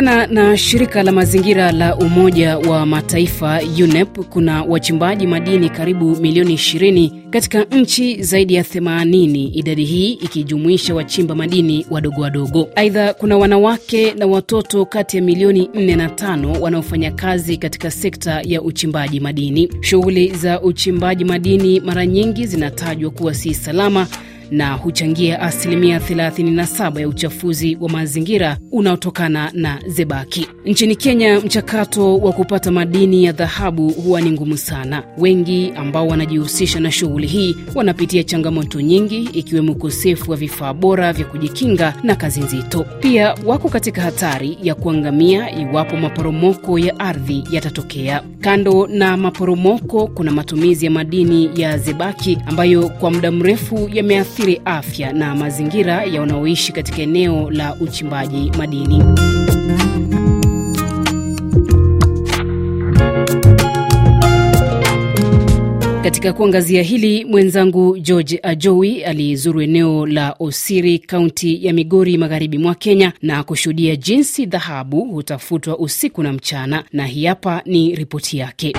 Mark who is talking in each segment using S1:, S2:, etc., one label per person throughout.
S1: Kulingana na shirika la mazingira la Umoja wa Mataifa UNEP, kuna wachimbaji madini karibu milioni 20 katika nchi zaidi ya 80, idadi hii ikijumuisha wachimba madini wadogo wadogo. Aidha, kuna wanawake na watoto kati ya milioni 4 na 5 wanaofanya kazi katika sekta ya uchimbaji madini. Shughuli za uchimbaji madini mara nyingi zinatajwa kuwa si salama na huchangia asilimia 37 ya uchafuzi wa mazingira unaotokana na zebaki. Nchini Kenya, mchakato wa kupata madini ya dhahabu huwa ni ngumu sana. Wengi ambao wanajihusisha na shughuli hii wanapitia changamoto nyingi, ikiwemo ukosefu wa vifaa bora vya kujikinga na kazi nzito. Pia wako katika hatari ya kuangamia iwapo maporomoko ya ardhi yatatokea. Kando na maporomoko, kuna matumizi ya madini ya zebaki ambayo kwa muda mrefu yameathiri afya na mazingira ya wanaoishi katika eneo la uchimbaji madini. Katika kuangazia hili, mwenzangu George Ajowi alizuru eneo la Osiri, kaunti ya Migori, magharibi mwa Kenya, na kushuhudia jinsi dhahabu hutafutwa usiku na mchana, na hii hapa ni ripoti yake.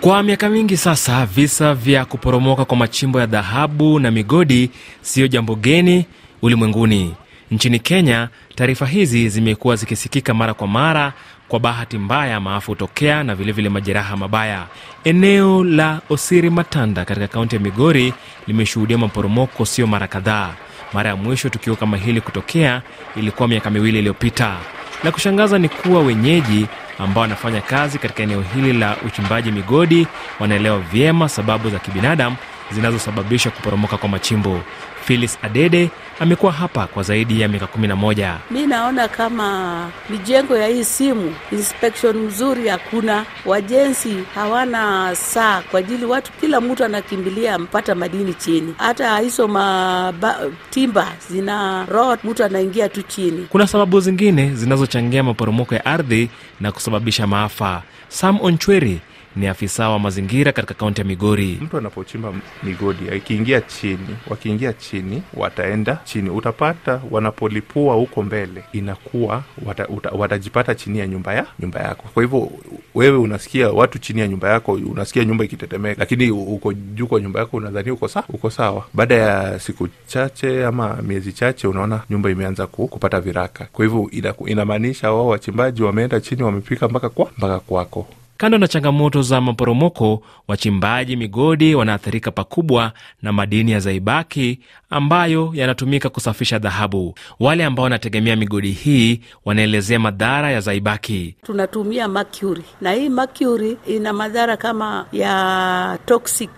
S2: Kwa miaka mingi sasa, visa vya kuporomoka kwa machimbo ya dhahabu na migodi siyo jambo geni ulimwenguni. Nchini Kenya, taarifa hizi zimekuwa zikisikika mara kwa mara. Kwa bahati mbaya, maafa hutokea na vilevile majeraha mabaya. Eneo la Osiri Matanda katika kaunti ya Migori limeshuhudia maporomoko sio mara kadhaa. Mara ya mwisho tukio kama hili kutokea ilikuwa miaka miwili iliyopita. La kushangaza ni kuwa wenyeji ambao wanafanya kazi katika eneo hili la uchimbaji migodi wanaelewa vyema sababu za kibinadamu zinazosababisha kuporomoka kwa machimbo. Phyllis Adede amekuwa hapa kwa zaidi ya miaka 11.
S3: Mi naona kama mijengo ya hii simu inspection mzuri hakuna, wajenzi hawana saa kwa ajili watu, kila mtu anakimbilia mpata madini chini, hata hizo matimba zina rot, mtu anaingia tu chini.
S2: Kuna sababu zingine zinazochangia maporomoko ya ardhi na kusababisha maafa. Sam Onchweri ni afisa wa mazingira katika kaunti ya Migori.
S4: Mtu anapochimba migodi akiingia chini, wakiingia chini wataenda chini, utapata wanapolipua huko mbele inakuwa wata, uta, watajipata chini ya nyumba ya nyumba yako. Kwa hivyo wewe unasikia watu chini ya nyumba yako, unasikia nyumba ikitetemeka, lakini uko juu kwa nyumba yako unadhani uko sawa, uko sawa. Baada ya siku chache ama miezi chache, unaona nyumba imeanza ku, kupata viraka. Kwa hivyo inamaanisha wao wachimbaji wameenda chini, wamepika mpaka kwa mpaka kwako.
S2: Kando na changamoto za maporomoko, wachimbaji migodi wanaathirika pakubwa na madini ya zaibaki ambayo yanatumika kusafisha dhahabu. Wale ambao wanategemea migodi hii wanaelezea madhara ya zaibaki.
S3: Tunatumia mercury na hii mercury ina madhara kama ya toxic,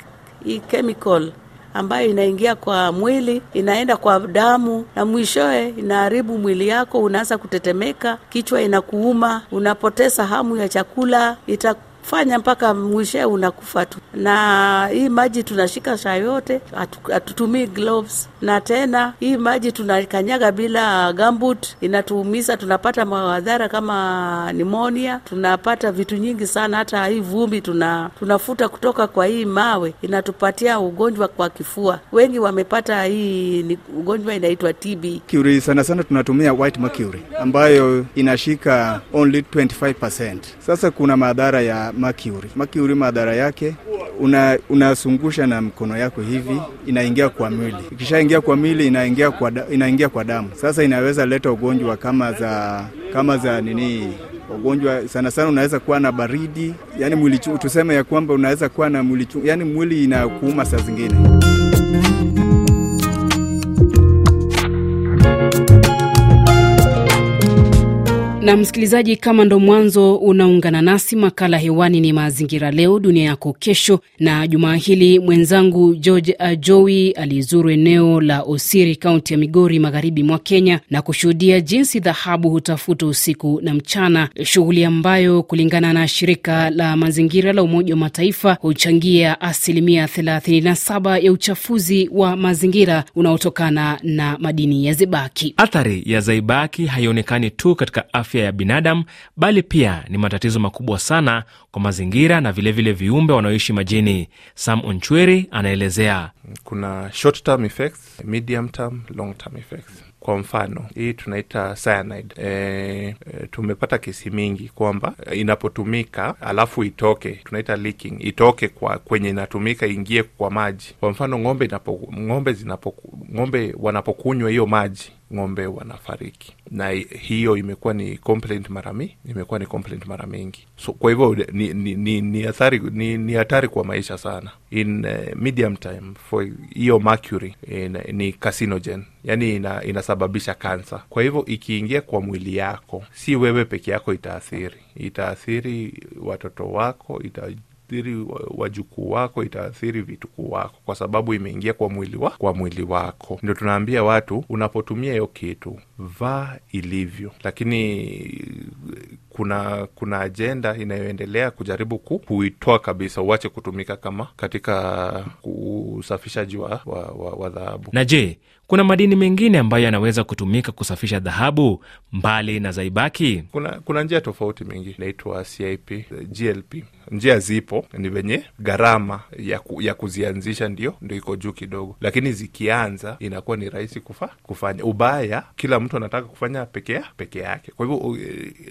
S3: hii chemical ambayo inaingia kwa mwili, inaenda kwa damu na mwishowe inaharibu mwili yako. Unaanza kutetemeka, kichwa inakuuma, unapoteza hamu ya chakula ita fanya mpaka mwishe unakufa tu. Na hii maji tunashika saa yote, hatutumii gloves, na tena hii maji tunakanyaga bila gambut, inatuumiza. Tunapata madhara kama nimonia, tunapata vitu nyingi sana. Hata hii vumbi tuna, tunafuta kutoka kwa hii mawe inatupatia ugonjwa kwa kifua. Wengi wamepata hii ni ugonjwa inaitwa TB.
S5: Mercury sana sana tunatumia white mercury ambayo inashika only 25%. Sasa kuna madhara ya mercury. Mercury madhara yake una, unasungusha na mkono yako hivi, inaingia kwa mwili. Ikishaingia kwa mwili inaingia kwa, inaingia kwa damu. Sasa inaweza leta ugonjwa kama za kama za nini ugonjwa sana sana, unaweza kuwa na baridi, yani mwili tuseme ya kwamba unaweza kuwa na mwili, yani mwili inakuuma saa zingine.
S1: Na msikilizaji, kama ndo mwanzo unaungana nasi, makala hewani ni Mazingira Leo Dunia Yako Kesho, na jumaa hili mwenzangu George Ajowi alizuru eneo la Osiri, kaunti ya Migori, magharibi mwa Kenya, na kushuhudia jinsi dhahabu hutafuta usiku na mchana, shughuli ambayo kulingana na shirika la mazingira la Umoja wa Mataifa huchangia asilimia 37 ya uchafuzi wa mazingira unaotokana na madini ya zebaki.
S2: Athari ya zaibaki haionekani tu katika afya ya binadamu bali pia ni matatizo makubwa sana kwa mazingira na vilevile vile viumbe wanaoishi majini. Sam Onchweri anaelezea.
S4: kuna short term effects, medium term, long term effects. Kwa mfano hii tunaita cyanide. E, e, tumepata kesi mingi kwamba inapotumika alafu itoke, tunaita leaking, itoke kwa kwenye inatumika ingie kwa maji. Kwa mfano ng'ombe inapo, ng'ombe zinapo, ng'ombe wanapokunywa hiyo maji ng'ombe wanafariki, na hiyo imekuwa ni complaint mara imekuwa ni complaint mara mingi. So kwa hivyo ni ni ni ni hatari ni, ni hatari kwa maisha sana. In uh, medium time for hiyo mercury in, ni carcinogen, yani ina, inasababisha kansa. Kwa hivyo ikiingia kwa mwili yako, si wewe peke yako itaathiri, itaathiri watoto wako ita itaathiri wajukuu wako, itaathiri vitukuu wako, kwa sababu imeingia kwa mwili wa kwa mwili wako. Ndio tunaambia watu, unapotumia hiyo kitu vaa ilivyo, lakini kuna kuna ajenda inayoendelea kujaribu ku, kuitoa kabisa, uache kutumika kama katika usafishaji wa, wa, wa, wa dhahabu.
S2: Na je, kuna madini mengine ambayo yanaweza kutumika kusafisha dhahabu mbali na zaibaki?
S4: Kuna kuna njia tofauti mingi inaitwa CIP, GLP. Njia zipo, ni venye gharama ya, ku, ya kuzianzisha ndio ndio iko juu kidogo, lakini zikianza inakuwa ni rahisi kufa, kufanya. Ubaya kila mtu anataka kufanya pekea peke yake, kwa hivyo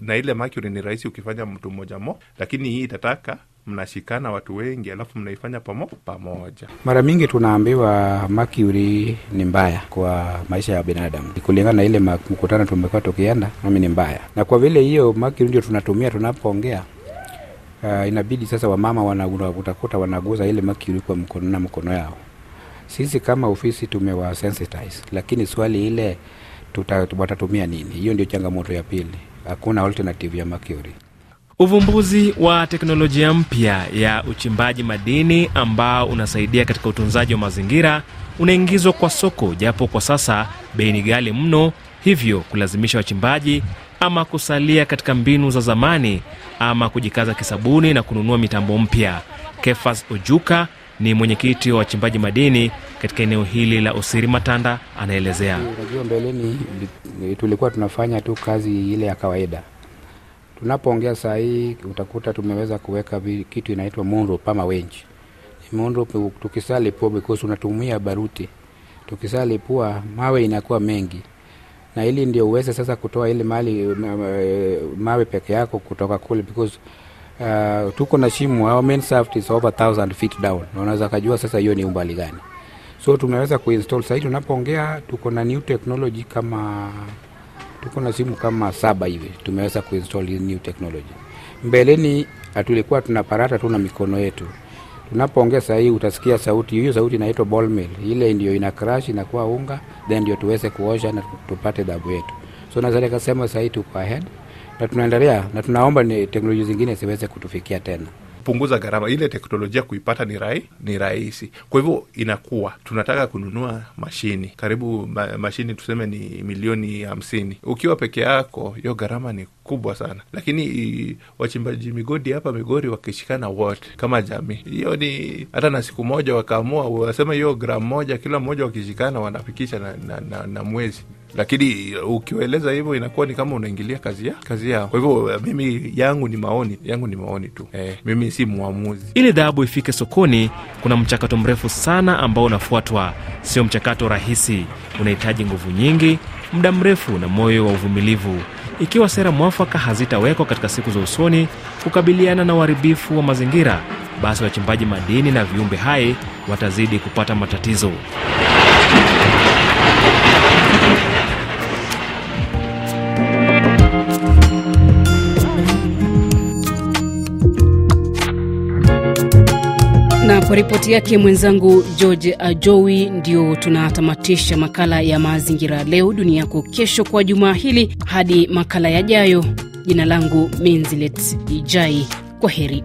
S4: na ile mercury ni rahisi ukifanya mtu mmoja mo, lakini hii itataka mnashikana watu wengi, alafu mnaifanya pamo pamoja.
S6: Mara mingi tunaambiwa mercury ni mbaya kwa maisha ya binadamu, kulingana na ile mkutano tumekuwa tukienda, nami ni mbaya, na kwa vile hiyo mercury ndio tunatumia tunapoongea Uh, inabidi sasa wamama wanautakuta wanaguza ile mercury kwa mkono na mkono yao. Sisi kama ofisi tumewa sensitize, lakini swali ile watatumia nini? Hiyo ndio changamoto ya pili. Hakuna alternative ya mercury.
S2: Uvumbuzi wa teknolojia mpya ya uchimbaji madini ambao unasaidia katika utunzaji wa mazingira unaingizwa kwa soko, japo kwa sasa bei ni ghali mno, hivyo kulazimisha wachimbaji ama kusalia katika mbinu za zamani ama kujikaza kisabuni na kununua mitambo mpya. Kefas Ojuka ni mwenyekiti wa wachimbaji madini katika eneo hili la Osiri Matanda, anaelezea.
S6: Unajua, mbeleni tulikuwa tunafanya tu kazi ile ya kawaida. Tunapoongea saa hii utakuta tumeweza kuweka kitu inaitwa munro pama wenji munro, tukisalipua because unatumia baruti, tukisalipua mawe inakuwa mengi na ili ndio uweze sasa kutoa ile mali mawe peke yako kutoka kule because uh, tuko na shimo, our main shaft is over 1000 feet down, na unaweza kujua sasa hiyo ni umbali gani. So tumeweza kuinstall sasa. Tunapoongea tuko na new technology kama tuko na simu kama saba hivi tumeweza kuinstall new technology. Mbeleni tulikuwa tunaparata tu na mikono yetu tunapoongea sahii utasikia sauti hiyo, sauti inaitwa ball mill. Ile ndio ina crash inakuwa unga, then ndio tuweze kuosha na tupate dhabu yetu. So naweza nikasema sahii tuko ahead na tunaendelea na tunaomba ni teknolojia zingine ziweze kutufikia tena
S4: punguza gharama. Ile teknolojia kuipata ni rai, ni rahisi. Kwa hivyo inakuwa tunataka kununua mashini karibu ma, mashini tuseme ni milioni hamsini. Ukiwa peke yako hiyo gharama ni kubwa sana, lakini wachimbaji migodi hapa Migori wakishikana wote kama jamii, hiyo ni hata na siku moja wakaamua wasema hiyo gramu moja, kila mmoja wakishikana wanafikisha na, na, na, na mwezi lakini ukiwaeleza hivyo inakuwa ni kama unaingilia kazi ya kazi yao. Kwa hivyo mimi yangu ni maoni yangu ni maoni tu eh, mimi si mwamuzi.
S2: Ili dhahabu ifike sokoni, kuna mchakato mrefu sana ambao unafuatwa. Sio mchakato rahisi, unahitaji nguvu nyingi, muda mrefu na moyo wa uvumilivu. Ikiwa sera mwafaka hazitawekwa katika siku za usoni kukabiliana na uharibifu wa mazingira, basi wachimbaji madini na viumbe hai watazidi kupata matatizo.
S1: Na kwa ripoti yake mwenzangu George Ajowi, ndio tunatamatisha makala ya mazingira leo dunia yako kesho kwa jumaa hili. Hadi makala yajayo, jina langu Minzilet Ijai, kwa heri.